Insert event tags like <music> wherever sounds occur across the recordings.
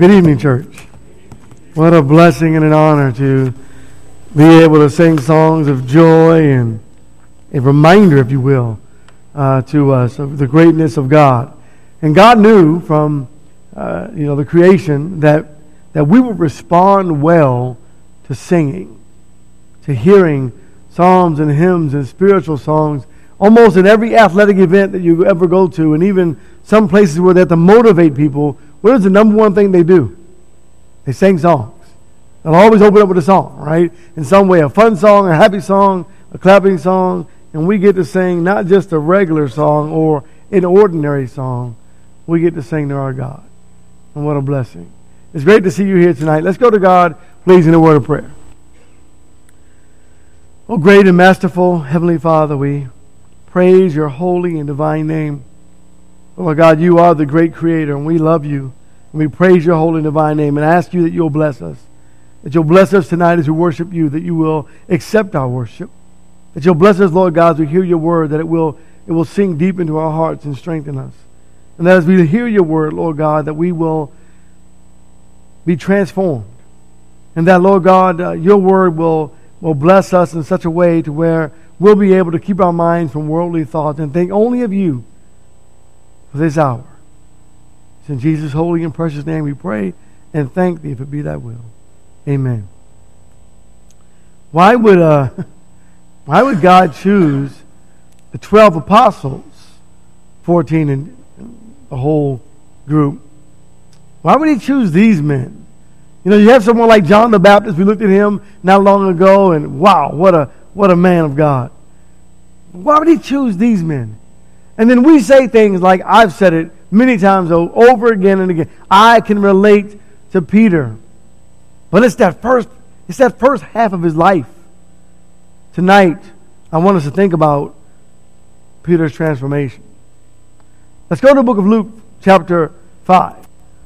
Good evening, church. What a blessing and an honor to be able to sing songs of joy and a reminder, if you will, uh, to us of the greatness of God. And God knew from uh, you know the creation that that we would respond well to singing, to hearing psalms and hymns and spiritual songs almost in every athletic event that you ever go to, and even some places where they have to motivate people what is the number one thing they do? They sing songs. They'll always open up with a song, right? In some way, a fun song, a happy song, a clapping song, and we get to sing not just a regular song or an ordinary song. We get to sing to our God. And what a blessing. It's great to see you here tonight. Let's go to God, please, in a word of prayer. Oh, great and masterful Heavenly Father, we praise your holy and divine name. Oh, Lord God, you are the great creator, and we love you. And we praise your holy and divine name and ask you that you'll bless us. That you'll bless us tonight as we worship you, that you will accept our worship. That you'll bless us, Lord God, as we hear your word, that it will, it will sink deep into our hearts and strengthen us. And that as we hear your word, Lord God, that we will be transformed. And that, Lord God, uh, your word will, will bless us in such a way to where we'll be able to keep our minds from worldly thoughts and think only of you for this hour. In Jesus' holy and precious name we pray and thank thee if it be thy will. Amen. Why would, uh, <laughs> why would God choose the 12 apostles, 14 and the whole group? Why would he choose these men? You know, you have someone like John the Baptist. We looked at him not long ago, and wow, what a what a man of God. Why would he choose these men? And then we say things like, I've said it many times over again and again. I can relate to Peter. But it's that first, it's that first half of his life. Tonight, I want us to think about Peter's transformation. Let's go to the book of Luke, chapter 5.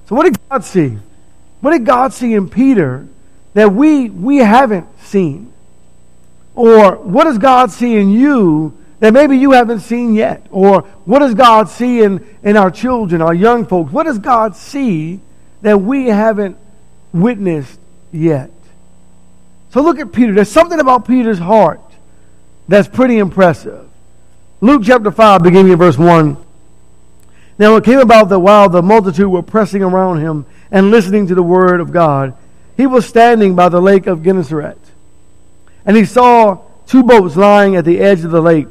So, what did God see? What did God see in Peter that we, we haven't seen? Or what does God see in you that maybe you haven't seen yet? Or what does God see in, in our children, our young folks? What does God see that we haven't witnessed yet? So look at Peter. There's something about Peter's heart that's pretty impressive. Luke chapter 5, beginning in verse 1. Now it came about that while the multitude were pressing around him and listening to the word of God, he was standing by the lake of Gennesaret. And he saw two boats lying at the edge of the lake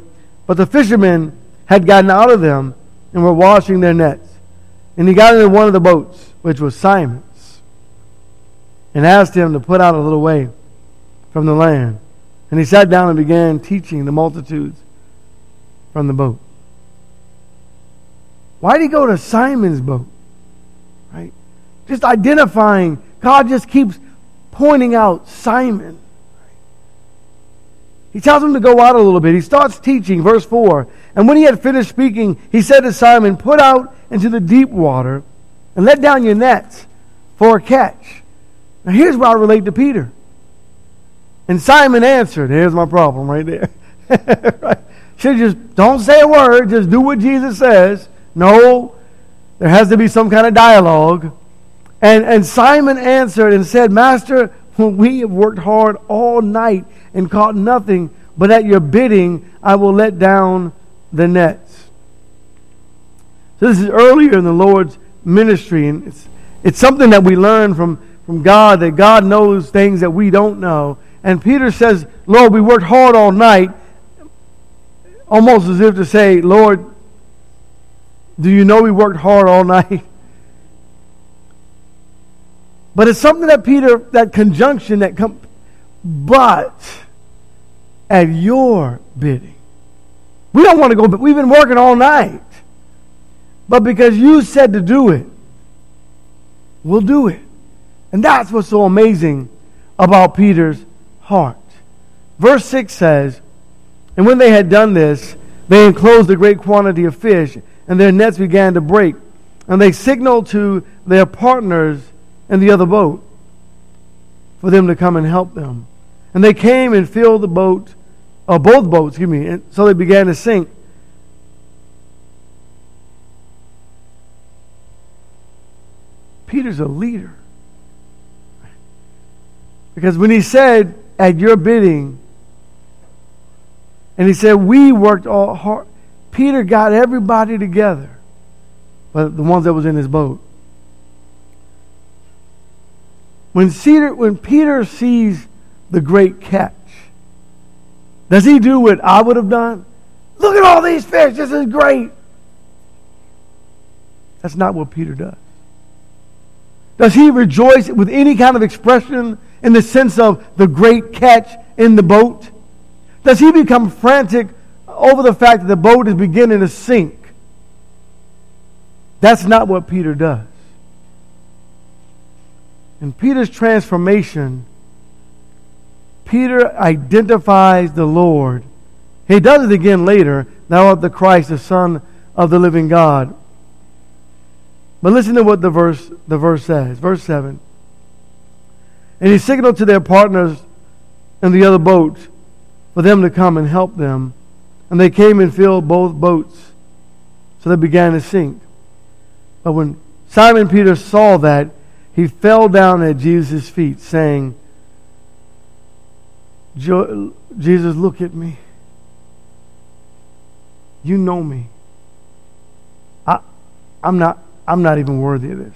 but the fishermen had gotten out of them and were washing their nets. And he got into one of the boats, which was Simon's, and asked him to put out a little way from the land. And he sat down and began teaching the multitudes from the boat. Why did he go to Simon's boat? Right? Just identifying. God just keeps pointing out Simon. He tells him to go out a little bit. He starts teaching, verse 4. And when he had finished speaking, he said to Simon, Put out into the deep water and let down your nets for a catch. Now, here's where I relate to Peter. And Simon answered, Here's my problem right there. <laughs> right? Should just don't say a word, just do what Jesus says. No, there has to be some kind of dialogue. And, and Simon answered and said, Master, <laughs> we have worked hard all night and caught nothing, but at your bidding I will let down the nets. So this is earlier in the Lord's ministry, and it's, it's something that we learn from, from God, that God knows things that we don't know. And Peter says, Lord, we worked hard all night, almost as if to say, Lord, do you know we worked hard all <laughs> night? But it's something that Peter, that conjunction that come, but at your bidding. We don't want to go, but we've been working all night. But because you said to do it, we'll do it. And that's what's so amazing about Peter's heart. Verse 6 says, And when they had done this, they enclosed a great quantity of fish, and their nets began to break. And they signaled to their partners in the other boat for them to come and help them. And they came and filled the boat, uh, both boats, excuse me, and so they began to sink. Peter's a leader. Because when he said, at your bidding, and he said, we worked all hard, Peter got everybody together, but the ones that was in his boat. When, Cedar, when Peter sees the great catch, does he do what I would have done? Look at all these fish. This is great. That's not what Peter does. Does he rejoice with any kind of expression in the sense of the great catch in the boat? Does he become frantic over the fact that the boat is beginning to sink? That's not what Peter does. In Peter's transformation, Peter identifies the Lord. He does it again later. Thou art the Christ, the Son of the living God. But listen to what the verse, the verse says. Verse 7. And he signaled to their partners in the other boat for them to come and help them. And they came and filled both boats. So they began to sink. But when Simon Peter saw that, he fell down at Jesus' feet, saying, Jesus, look at me. You know me. I, I'm not I'm not even worthy of this.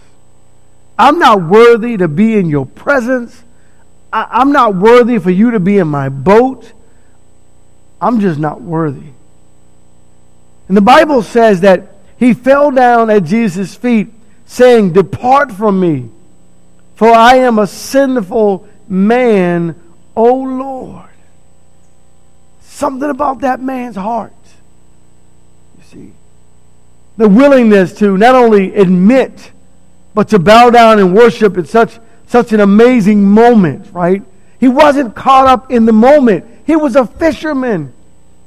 I'm not worthy to be in your presence. I, am not worthy for you to be in my boat. I'm just not worthy. And the Bible says that he fell down at Jesus' feet, saying, Depart from me, for I am a sinful man, O Lord. Something about that man's heart. You see the willingness to not only admit, but to bow down and worship at such, such an amazing moment, right? He wasn't caught up in the moment. He was a fisherman.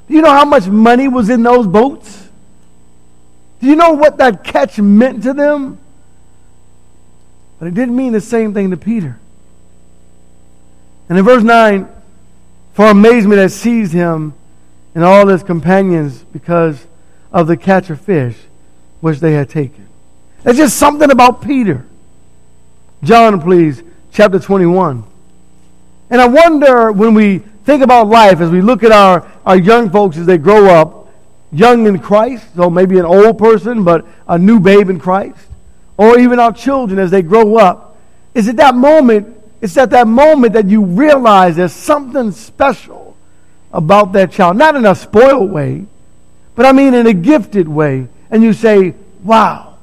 Do you know how much money was in those boats? Do you know what that catch meant to them? But it didn't mean the same thing to Peter. And in verse 9, for amazement had seized him and all his companions because of the catch of fish which they had taken. There's just something about Peter. John, please, chapter 21. And I wonder when we think about life, as we look at our, our young folks as they grow up, young in Christ, so maybe an old person, but a new babe in Christ, or even our children as they grow up, is it that moment, it's at that moment that you realize there's something special about that child. Not in a spoiled way, but I mean in a gifted way and you say, wow.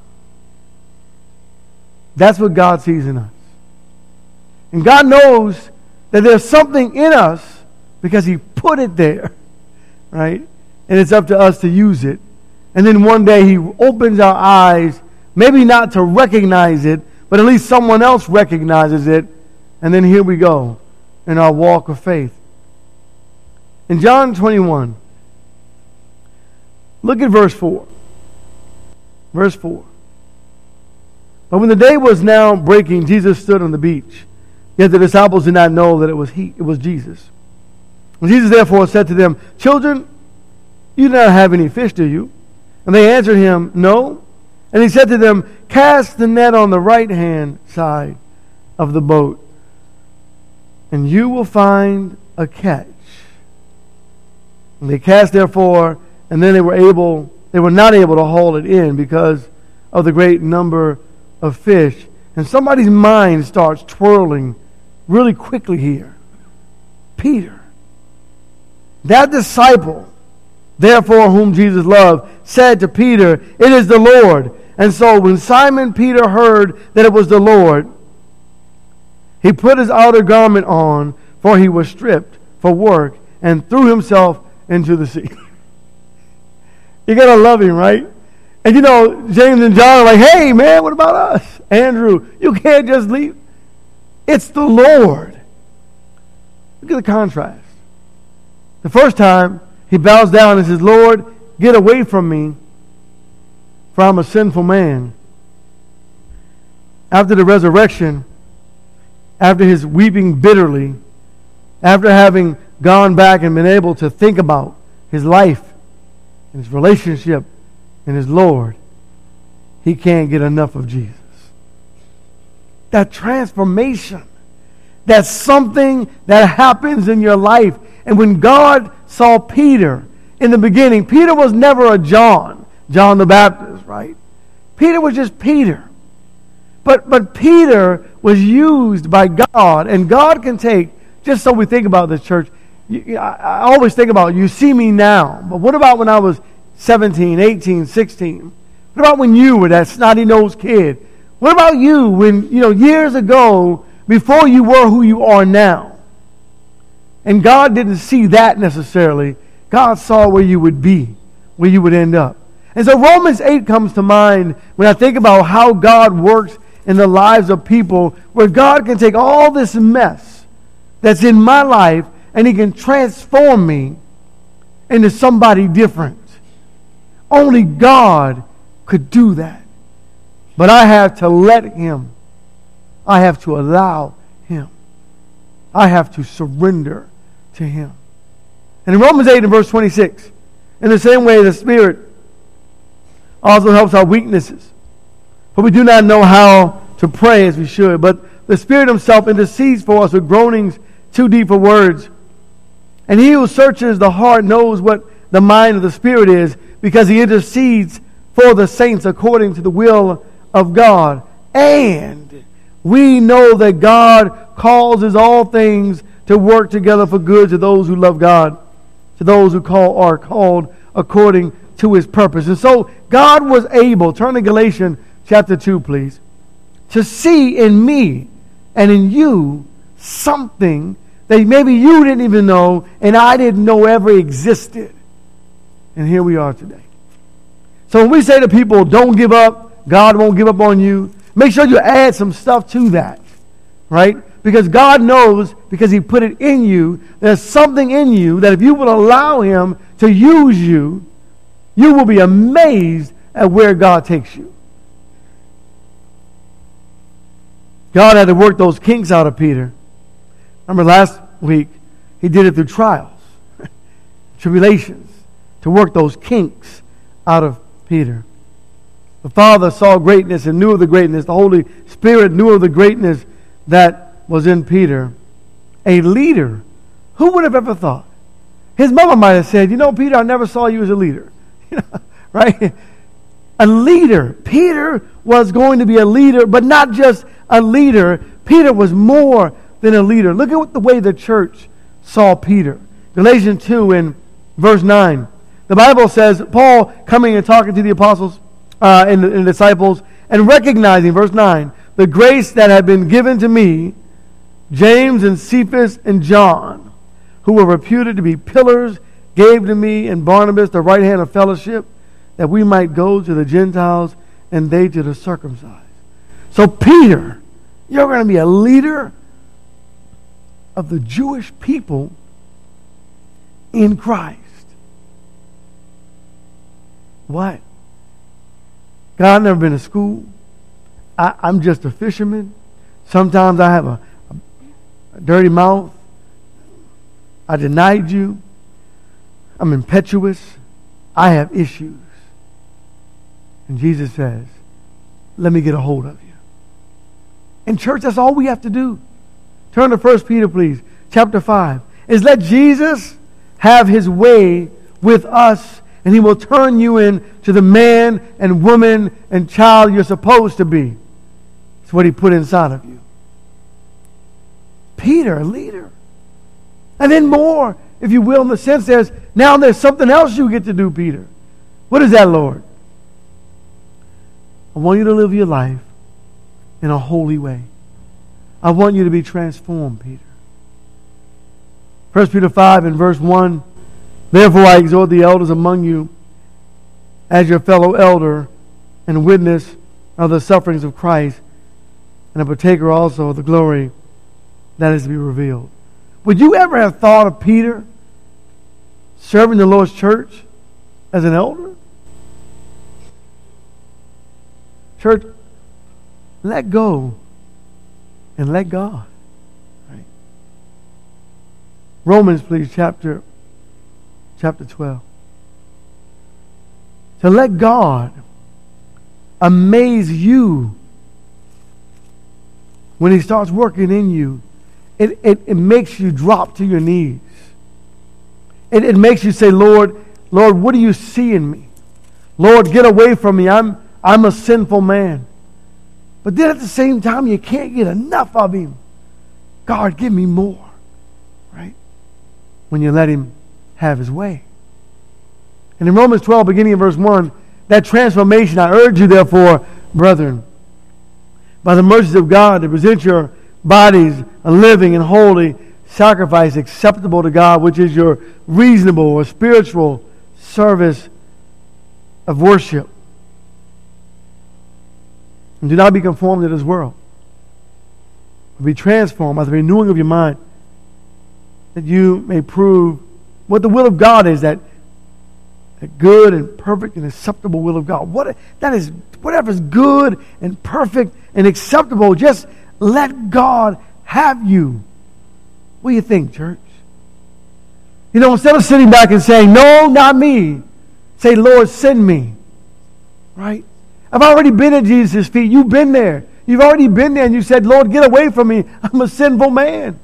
That's what God sees in us. And God knows that there's something in us because He put it there, <laughs> right? And it's up to us to use it. And then one day He opens our eyes, maybe not to recognize it, but at least someone else recognizes it. And then here we go in our walk of faith. In John 21, look at verse 4. Verse 4. But when the day was now breaking, Jesus stood on the beach. Yet the disciples did not know that it was he, it was Jesus. And Jesus therefore said to them, Children, you do not have any fish, do you? And they answered him, No. And he said to them, Cast the net on the right hand side of the boat, and you will find a catch. And they cast therefore, and then they were able they were not able to haul it in because of the great number of fish. And somebody's mind starts twirling really quickly here. Peter, that disciple, therefore, whom Jesus loved, said to Peter, It is the Lord. And so when Simon Peter heard that it was the Lord, he put his outer garment on, for he was stripped for work, and threw himself into the sea. <laughs> You gotta love him, right? And you know, James and John are like, hey, man, what about us? Andrew, you can't just leave. It's the Lord. Look at the contrast. The first time, he bows down and says, Lord, get away from me, for I'm a sinful man. After the resurrection, after his weeping bitterly, after having gone back and been able to think about his life in his relationship and his Lord, he can't get enough of Jesus. that transformation. That's something that happens in your life. And when God saw Peter in the beginning, Peter was never a John, John the Baptist, right? Peter was just Peter. But, but Peter was used by God, and God can take, just so we think about this church, you, I, I always think about, you see me now, but what about when I was 17, 18, 16? What about when you were that snotty nosed kid? What about you when, you know, years ago, before you were who you are now? And God didn't see that necessarily. God saw where you would be, where you would end up. And so Romans 8 comes to mind when I think about how God works in the lives of people, where God can take all this mess that's in my life and He can transform me into somebody different. Only God could do that. But I have to let Him. I have to allow Him. I have to surrender to Him. And in Romans 8 and verse 26, in the same way, the Spirit also helps our weaknesses. For we do not know how to pray as we should, but the Spirit Himself intercedes for us with groanings too deep for words. And He who searches the heart knows what the mind of the Spirit is, because He intercedes for the saints according to the will of God. And we know that God causes all things to work together for good to those who love God, to those who call are called according to his purpose. And so God was able, turn to Galatians chapter 2, please, to see in me and in you something that maybe you didn't even know and I didn't know ever existed. And here we are today. So when we say to people, don't give up, God won't give up on you, make sure you add some stuff to that, right? Because God knows, because He put it in you, there's something in you that if you will allow Him to use you, you will be amazed at where God takes you. God had to work those kinks out of Peter. Remember last week, He did it through trials, <laughs> tribulations, to work those kinks out of Peter. The Father saw greatness and knew of the greatness. The Holy Spirit knew of the greatness that was in Peter. A leader. Who would have ever thought? His mother might have said, You know, Peter, I never saw you as a leader. <laughs> right? A leader. Peter was going to be a leader, but not just a leader. Peter was more than a leader. Look at the way the church saw Peter. Galatians 2 in verse 9. The Bible says, Paul coming and talking to the apostles uh, and, and disciples and recognizing, verse 9, the grace that had been given to me, James and Cephas and John, who were reputed to be pillars, gave to me and Barnabas the right hand of fellowship, that we might go to the Gentiles and they to the circumcised. So, Peter, you're going to be a leader of the Jewish people in Christ. What? God, I've never been to school. I, am just a fisherman. Sometimes I have a, a, a dirty mouth. I denied you. I'm impetuous. I have issues. And Jesus says, let me get a hold of you. In church, that's all we have to do. Turn to 1 Peter, please, chapter 5. Is let Jesus have his way with us and He will turn you into the man and woman and child you're supposed to be. It's what He put inside of you. Peter, a leader. And then more, if you will, in the sense there's now there's something else you get to do, Peter. What is that, Lord? I want you to live your life in a holy way. I want you to be transformed, Peter. 1 Peter 5 and verse 1 Therefore, I exhort the elders among you as your fellow elder and witness of the sufferings of Christ and a partaker also of the glory that is to be revealed. Would you ever have thought of Peter serving the Lord's church as an elder? Church, let go and let God. Right? Romans, please, chapter chapter 12. To let God amaze you when He starts working in you, it, it, it makes you drop to your knees. It, it makes you say, Lord, Lord, what do you see in me? Lord, get away from me. I'm, I'm a sinful man. But then at the same time, you can't get enough of Him. God, give me more. Right? When you let Him have His way. And in Romans 12, beginning in verse 1, that transformation, I urge you, therefore, brethren, by the mercies of God, to present your bodies a living and holy sacrifice acceptable to God, which is your reasonable or spiritual service of worship. And do not be conformed to this world. But be transformed by the renewing of your mind, that you may prove what the will of God is, that, that good and perfect and acceptable will of God. What that is whatever is good and perfect and acceptable, just let God have you. What do you think, church? You know, instead of sitting back and saying, No, not me, say, Lord, send me. Right? I've already been at Jesus' feet. You've been there. You've already been there and you said, Lord, get away from me. I'm a sinful man.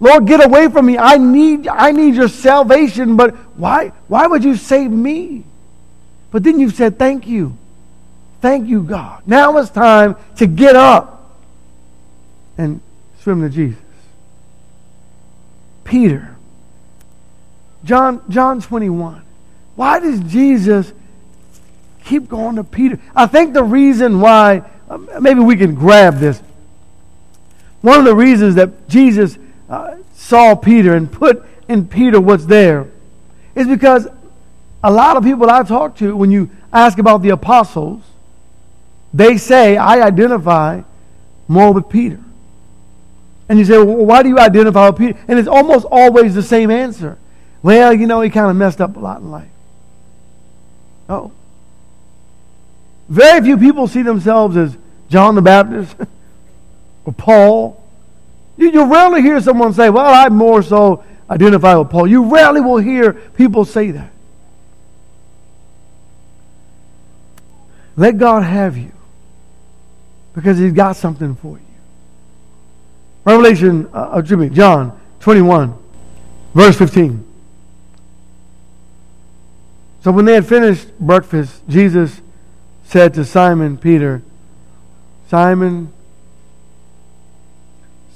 Lord, get away from me. I need, I need your salvation, but why, why would you save me? But then you said, Thank you. Thank you, God. Now it's time to get up and swim to Jesus. Peter. John, John 21. Why does Jesus keep going to Peter? I think the reason why, uh, maybe we can grab this. One of the reasons that Jesus uh, saw Peter and put in Peter what's there is because a lot of people I talk to, when you ask about the apostles, they say, I identify more with Peter. And you say, well, why do you identify with Peter? And it's almost always the same answer. Well, you know, he kind of messed up a lot in life. Oh. Very few people see themselves as John the Baptist <laughs> or Paul. You, you rarely hear someone say, well, I more so identify with Paul. You rarely will hear people say that. Let God have you because he's got something for you. Revelation, uh, uh, excuse me, John 21, verse 15. So when they had finished breakfast, Jesus said to Simon Peter, Simon,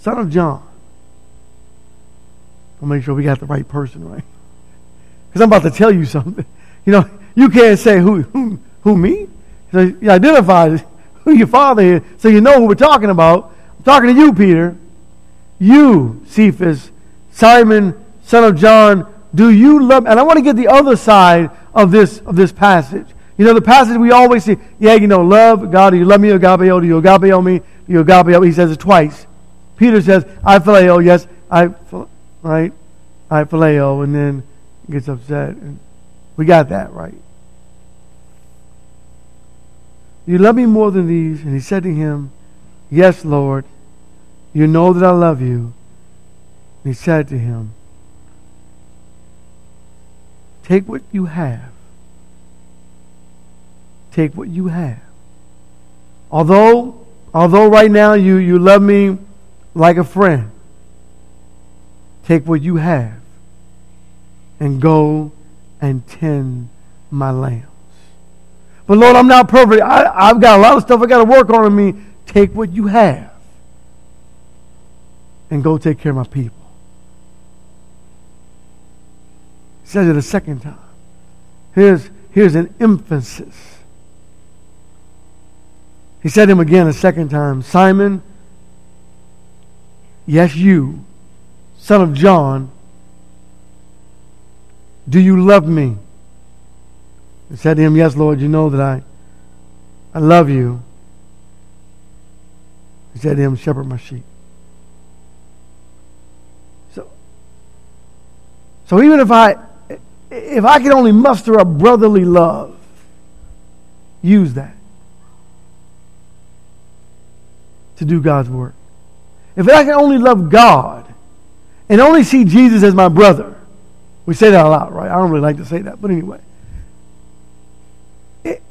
son of John. I'll make sure we got the right person, right? Because I'm about to tell you something. You know, you can't say who who, who me. So you identify who your father is, so you know who we're talking about. I'm talking to you, Peter. You, Cephas, Simon, son of John, do you love? And I want to get the other side of this of this passage. You know, the passage we always see, yeah, you know, love God, do you love me, agapeo, oh, do you agapeo oh, me, do you agapeo? Oh, he says it twice. Peter says, I phileo, yes, I, right? I phileo, and then gets upset. And we got that, right? You love me more than these? And he said to him, Yes, Lord. You know that I love you. And he said to him, Take what you have. Take what you have. Although, although right now you, you love me like a friend, take what you have and go and tend my lambs. But Lord, I'm not perfect. I, I've got a lot of stuff I got to work on in me. Take what you have and go take care of my people. He says it a second time. Here's, here's an emphasis. He said to him again a second time Simon, yes, you, son of John, do you love me? He said to him, Yes, Lord, you know that I, I love you. He said to him, Shepherd my sheep. So so even if I if I can only muster a brotherly love, use that to do God's work. If I can only love God and only see Jesus as my brother, we say that a lot, right? I don't really like to say that, but anyway.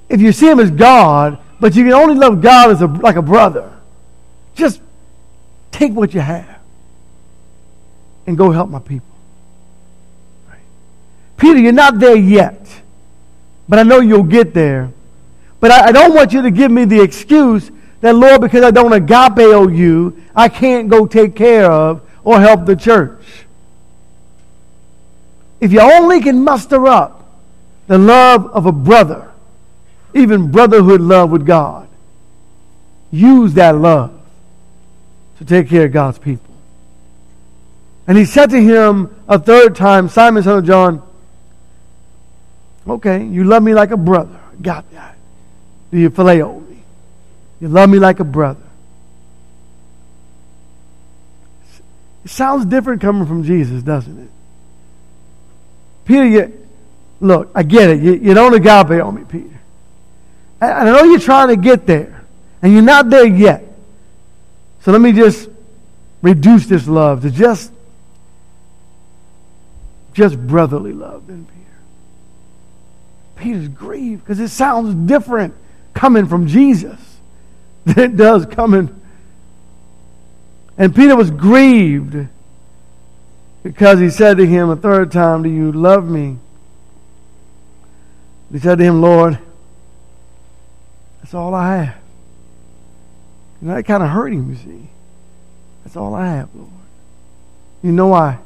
If you see him as God, but you can only love God as a, like a brother, just take what you have and go help my people. Right. Peter, you're not there yet, but I know you'll get there. But I, I don't want you to give me the excuse that, Lord, because I don't agapeo you, I can't go take care of or help the church. If you only can muster up the love of a brother, even brotherhood love with God, use that love to take care of God's people. And he said to him a third time, Simon, son of John, okay, you love me like a brother. Got that. Do you phileo? You love me like a brother. It sounds different coming from Jesus, doesn't it? Peter, you, look, I get it. You, you don't agape on me, Peter. And I know you're trying to get there, and you're not there yet. So let me just reduce this love to just, just brotherly love then, Peter. Peter's grieved because it sounds different coming from Jesus than <laughs> it does coming. And Peter was grieved because he said to him a third time, Do you love me? He said to him, Lord, that's all I have. You know, that kind of hurt him, you see. That's all I have, Lord. You know why?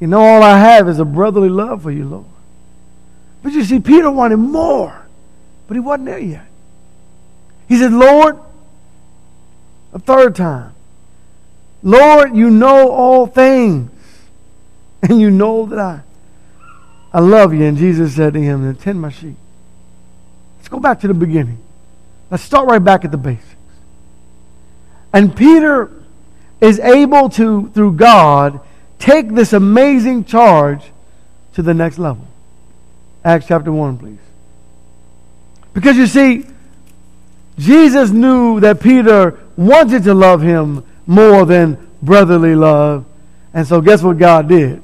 You know all I have is a brotherly love for you, Lord. But you see, Peter wanted more, but he wasn't there yet. He said, Lord, a third time, Lord, you know all things, and you know that I, I love you. And Jesus said to him, Then tend my sheep. Let's go back to the beginning. Let's start right back at the basics. And Peter is able to, through God, take this amazing charge to the next level. Acts chapter 1, please. Because you see, Jesus knew that Peter wanted to love him more than brotherly love. And so, guess what God did?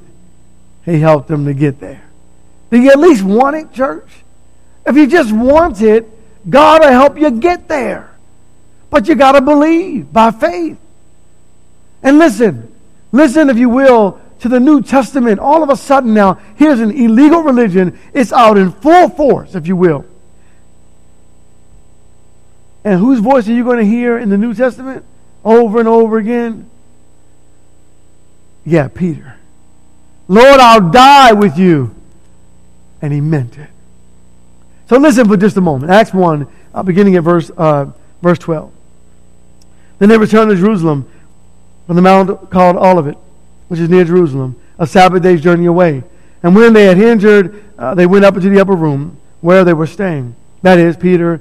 He helped him to get there. Do you at least want it, church? If you just want it, God will help you get there. But you got to believe by faith. And listen, listen, if you will, to the New Testament. All of a sudden now, here's an illegal religion. It's out in full force, if you will. And whose voice are you going to hear in the New Testament over and over again? Yeah, Peter. Lord, I'll die with you. And he meant it. So listen for just a moment. Acts 1, uh, beginning at verse, uh, verse 12. Then they returned to Jerusalem from the mount called Olivet, which is near Jerusalem, a Sabbath day's journey away. And when they had entered, uh, they went up into the upper room where they were staying. That is, Peter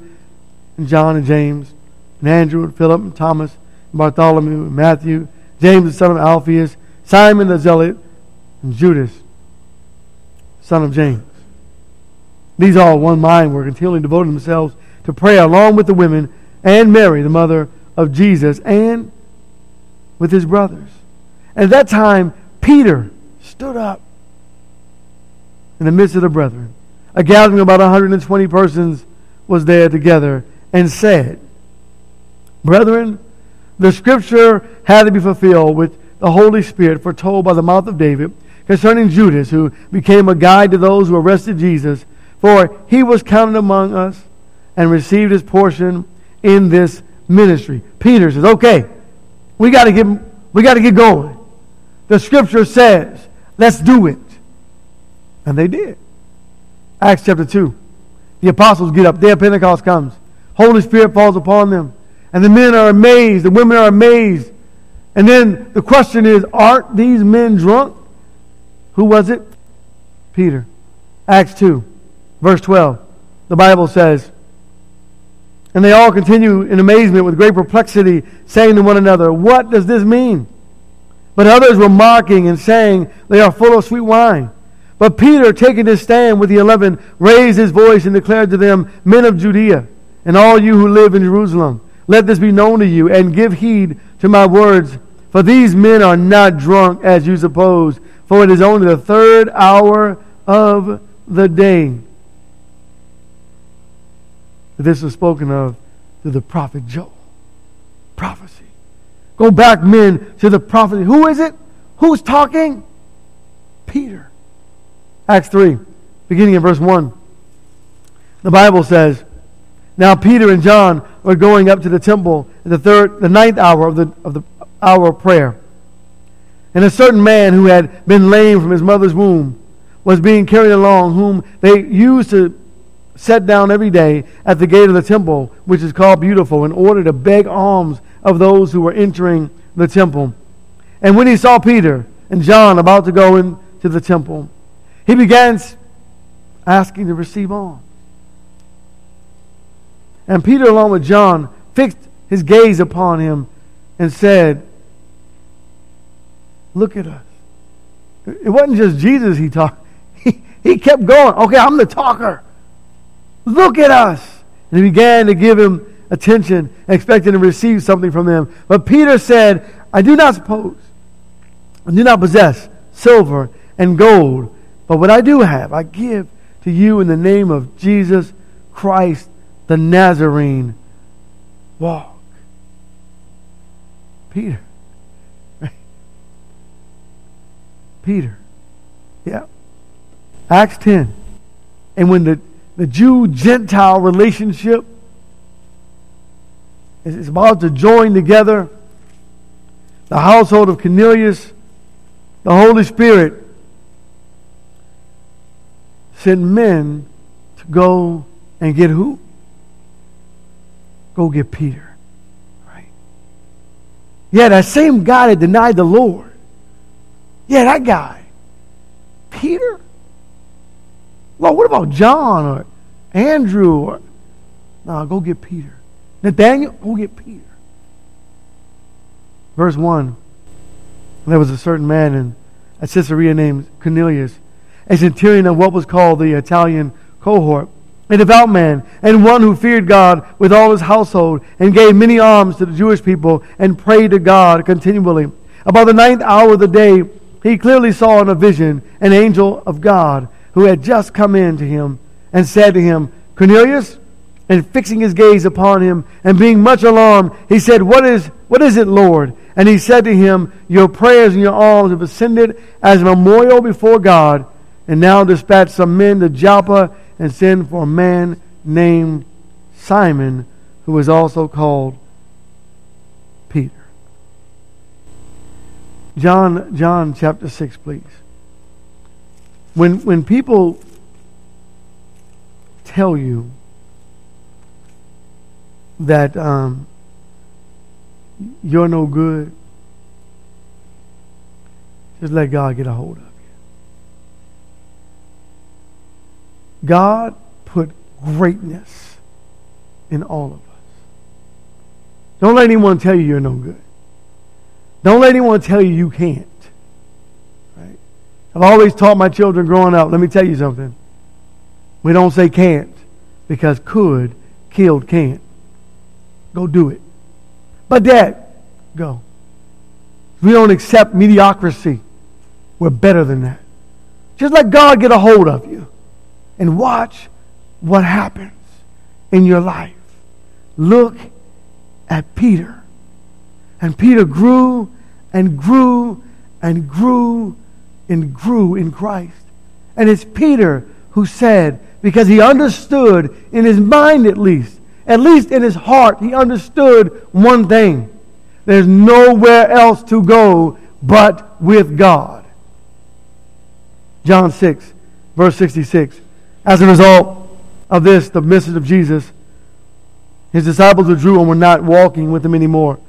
and John and James and Andrew and Philip and Thomas and Bartholomew and Matthew, James the son of Alphaeus, Simon the Zealot, and Judas, son of James. These all, one mind, were continually devoting themselves to prayer along with the women and Mary, the mother of Jesus, and with his brothers. And at that time, Peter stood up in the midst of the brethren. A gathering of about 120 persons was there together and said, Brethren, the scripture had to be fulfilled with the Holy Spirit foretold by the mouth of David concerning Judas, who became a guide to those who arrested Jesus, for he was counted among us and received his portion in this ministry. Peter says, Okay, we got to get we got to get going. The scripture says, let's do it. And they did. Acts chapter 2. The apostles get up. Day of Pentecost comes. Holy Spirit falls upon them. And the men are amazed. The women are amazed. And then the question is, aren't these men drunk? Who was it? Peter. Acts 2, verse 12. The Bible says, and they all continue in amazement with great perplexity, saying to one another, What does this mean? But others were mocking and saying, They are full of sweet wine. But Peter, taking his stand with the eleven, raised his voice and declared to them, Men of Judea, and all you who live in Jerusalem, let this be known to you, and give heed to my words. For these men are not drunk as you suppose, for it is only the third hour of the day. This was spoken of through the prophet Joel. Prophecy. go back, men, to the prophecy. Who is it? Who's talking? Peter. Acts 3, beginning in verse 1. The Bible says, Now Peter and John were going up to the temple at the third, the ninth hour of the, of the hour of prayer. And a certain man who had been lame from his mother's womb was being carried along, whom they used to set down every day at the gate of the temple, which is called Beautiful, in order to beg alms of those who were entering the temple. And when he saw Peter and John about to go into the temple, he began asking to receive alms. And Peter, along with John, fixed his gaze upon him and said, Look at us. It wasn't just Jesus he talked. <laughs> He, he kept going. Okay, I'm the talker. Look at us. And he began to give him attention, expecting to receive something from them. But Peter said, I do not suppose, I do not possess silver and gold, but what I do have, I give to you in the name of Jesus Christ the Nazarene. Walk. Peter. Peter. Yeah. Acts 10. And when the, the Jew Gentile relationship is about to join together, the household of Cornelius, the Holy Spirit sent men to go and get who? Go get Peter. Right? Yeah, that same guy that denied the Lord yeah, that guy. Peter? Well, what about John or Andrew? Or, no, go get Peter. Nathaniel, go get Peter. Verse 1. There was a certain man in at Caesarea named Cornelius, a centurion of what was called the Italian cohort, a devout man, and one who feared God with all his household, and gave many alms to the Jewish people, and prayed to God continually. About the ninth hour of the day, he clearly saw in a vision an angel of God who had just come in to him and said to him, Cornelius, and fixing his gaze upon him and being much alarmed, he said, What is, what is it, Lord? And he said to him, Your prayers and your alms have ascended as a memorial before God, and now dispatch some men to Joppa and send for a man named Simon, who was also called Peter. John, John chapter 6, please. When, when people tell you that um, you're no good, just let God get a hold of God put greatness in all of us. Don't let anyone tell you you're no good. Don't let anyone tell you you can't. Right? I've always taught my children growing up, let me tell you something. We don't say can't because could killed can't. Go do it. But dad, go. We don't accept mediocrity. We're better than that. Just let God get a hold of you and watch what happens in your life. Look at Peter. And Peter grew and grew and grew and grew in Christ. And it's Peter who said, because he understood in his mind at least, at least in his heart, he understood one thing. There's nowhere else to go but with God. John 6, verse 66. As a result of this, the message of Jesus, his disciples withdrew and were not walking with him anymore.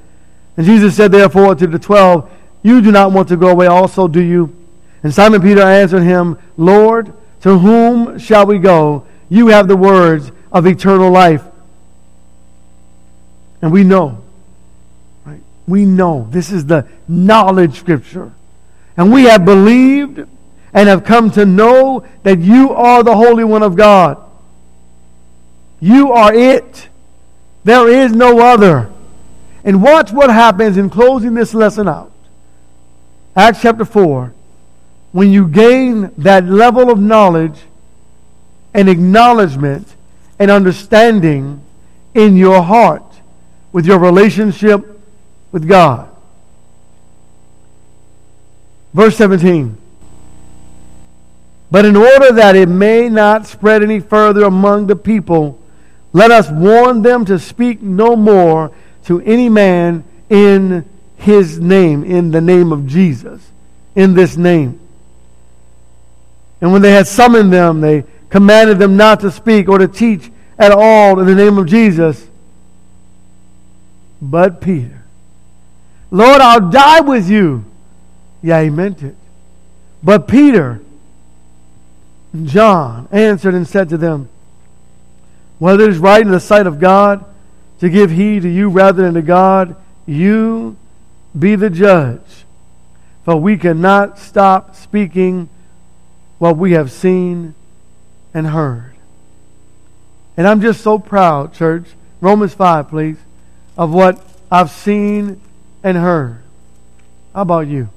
And Jesus said, therefore, to the twelve, You do not want to go away also, do you? And Simon Peter answered him, Lord, to whom shall we go? You have the words of eternal life. And we know, right? We know this is the knowledge scripture. And we have believed and have come to know that you are the Holy One of God. You are it. There is no other. And watch what happens in closing this lesson out. Acts chapter 4. When you gain that level of knowledge and acknowledgement and understanding in your heart with your relationship with God. Verse 17. But in order that it may not spread any further among the people, let us warn them to speak no more to any man in his name, in the name of Jesus, in this name. And when they had summoned them, they commanded them not to speak or to teach at all in the name of Jesus. But Peter, Lord, I'll die with you. Yeah, he meant it. But Peter, John answered and said to them, Whether it is right in the sight of God to give heed to you rather than to God, you be the judge. For we cannot stop speaking what we have seen and heard. And I'm just so proud, church. Romans 5, please, of what I've seen and heard. How about you?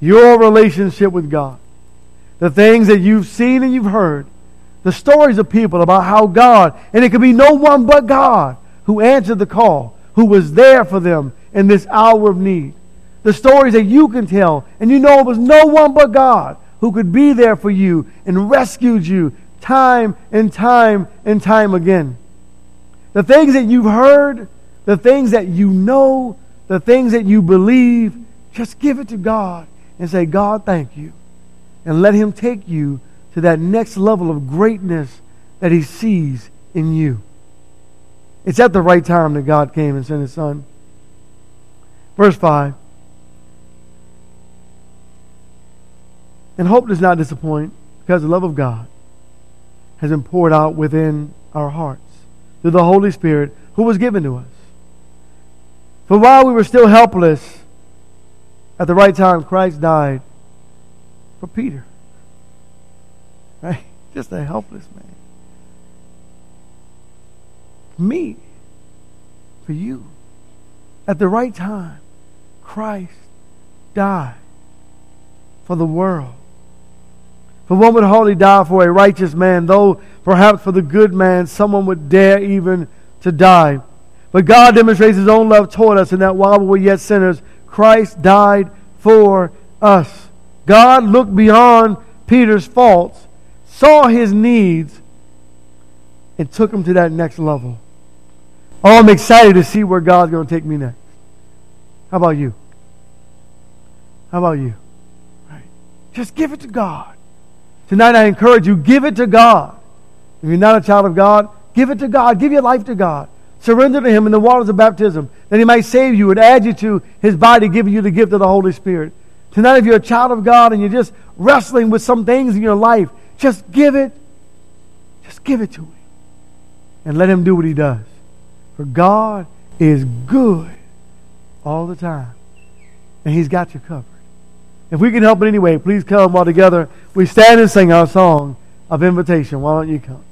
Your relationship with God the things that you've seen and you've heard, the stories of people about how God, and it could be no one but God who answered the call, who was there for them in this hour of need. The stories that you can tell, and you know it was no one but God who could be there for you and rescued you time and time and time again. The things that you've heard, the things that you know, the things that you believe, just give it to God and say, God, thank you and let Him take you to that next level of greatness that He sees in you. It's at the right time that God came and sent His Son. Verse 5. And hope does not disappoint because the love of God has been poured out within our hearts through the Holy Spirit who was given to us. For while we were still helpless, at the right time, Christ died for Peter. Right? Just a helpless man. For me. For you. At the right time, Christ died for the world. For one would hardly die for a righteous man, though perhaps for the good man someone would dare even to die. But God demonstrates his own love toward us in that while we were yet sinners, Christ died for us. God looked beyond Peter's faults, saw his needs, and took him to that next level. Oh, I'm excited to see where God's going to take me next. How about you? How about you? Right. Just give it to God. Tonight I encourage you, give it to God. If you're not a child of God, give it to God. Give your life to God. Surrender to Him in the waters of baptism, that He might save you and add you to His body, giving you the gift of the Holy Spirit. Tonight, if you're a child of God and you're just wrestling with some things in your life, just give it. Just give it to Him. And let Him do what He does. For God is good all the time. And He's got you covered. If we can help in any way, please come while together we stand and sing our song of invitation. Why don't you come?